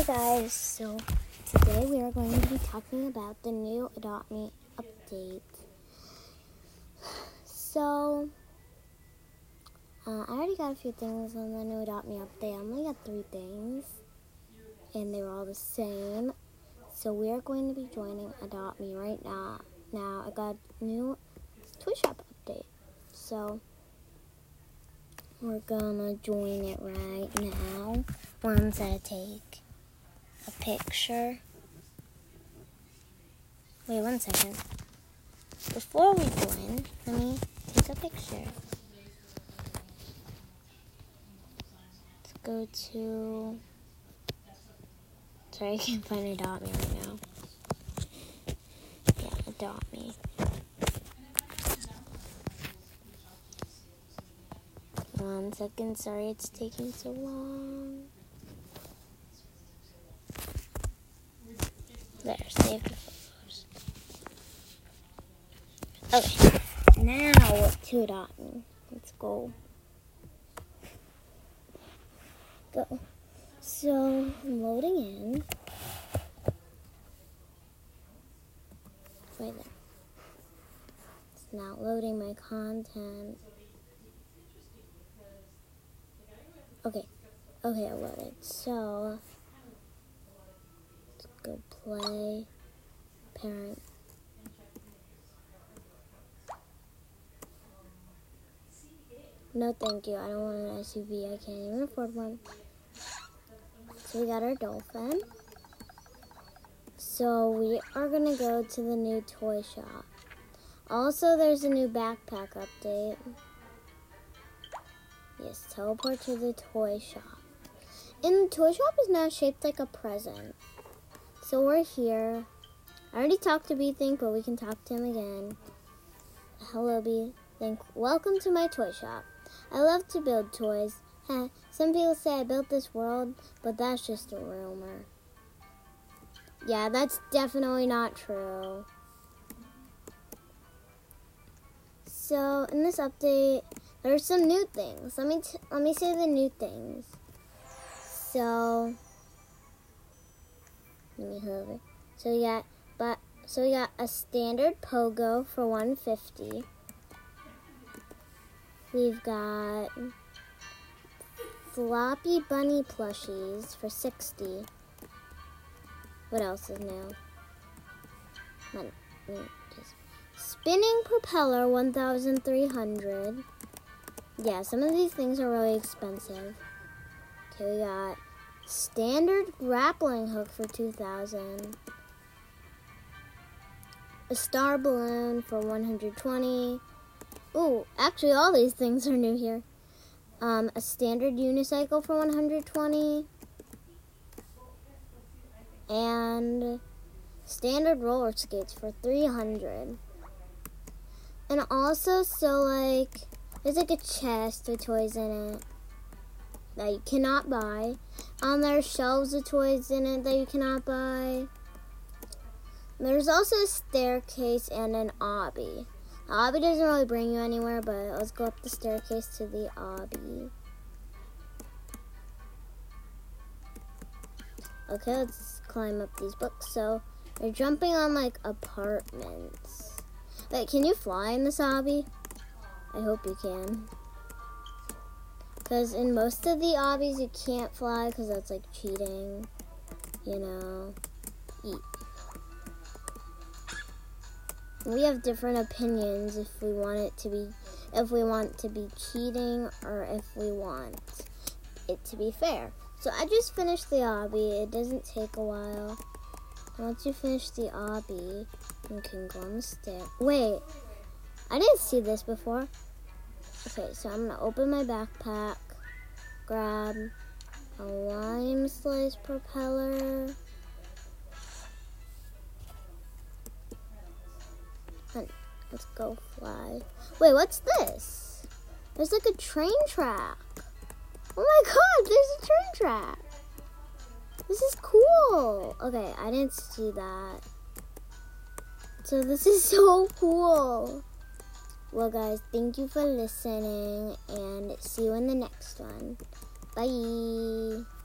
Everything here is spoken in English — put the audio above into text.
Hey guys, so today we are going to be talking about the new Adopt Me update. So, uh, I already got a few things on the new Adopt Me update. I only got three things, and they were all the same. So we are going to be joining Adopt Me right now. Now I got new toy shop update, so we're gonna join it right now. One's gonna take a picture. Wait one second. Before we join, let me take a picture. Let's go to. Sorry, I can't find Adopt Me right now. Yeah, Adopt Me. One second, sorry it's taking so long. There, save the photos. Okay, now to me. Let's go. Go. So, loading in. Right there. It's now loading my content. Okay. Okay, I loaded. So, go play. Parent. No, thank you. I don't want an SUV. I can't even afford one. So we got our dolphin. So we are gonna go to the new toy shop. Also, there's a new backpack update. Yes, teleport to the toy shop. And the toy shop is now shaped like a present. So we're here. I already talked to Bethink, but we can talk to him again. Hello, B Think. Welcome to my toy shop. I love to build toys. Heh, some people say I built this world, but that's just a rumor. Yeah, that's definitely not true. So, in this update, there's some new things. Let me let me say the new things. So, me hover. So we got, but so we got a standard pogo for 150. We've got floppy bunny plushies for 60. What else is new? Mm, Spinning propeller 1300. Yeah, some of these things are really expensive. Okay, we got standard grappling hook for 2000. A star balloon for 120. Ooh, actually all these things are new here. Um, a standard unicycle for 120 and standard roller skates for 300 and also so like there's like a chest with toys in it that you cannot buy um there's shelves of toys in it that you cannot buy there's also a staircase and an obby the obby doesn't really bring you anywhere but let's go up the staircase to the obby Okay, let's climb up these books. So you're jumping on like apartments. Wait, can you fly in this obby? I hope you can. Because in most of the obbies you can't fly because that's like cheating. You know. Eat. We have different opinions if we want it to be if we want to be cheating or if we want it to be fair. So I just finished the obby. It doesn't take a while. Once you finish the obby, you can go on the stair. Wait, I didn't see this before. Okay, so I'm gonna open my backpack, grab a lime slice propeller, let's go fly. Wait, what's this? There's like a train track. Oh my god, there's a train track. This is cool. Okay, I didn't see that. So this is so cool. Well, guys, thank you for listening and see you in the next one. Bye.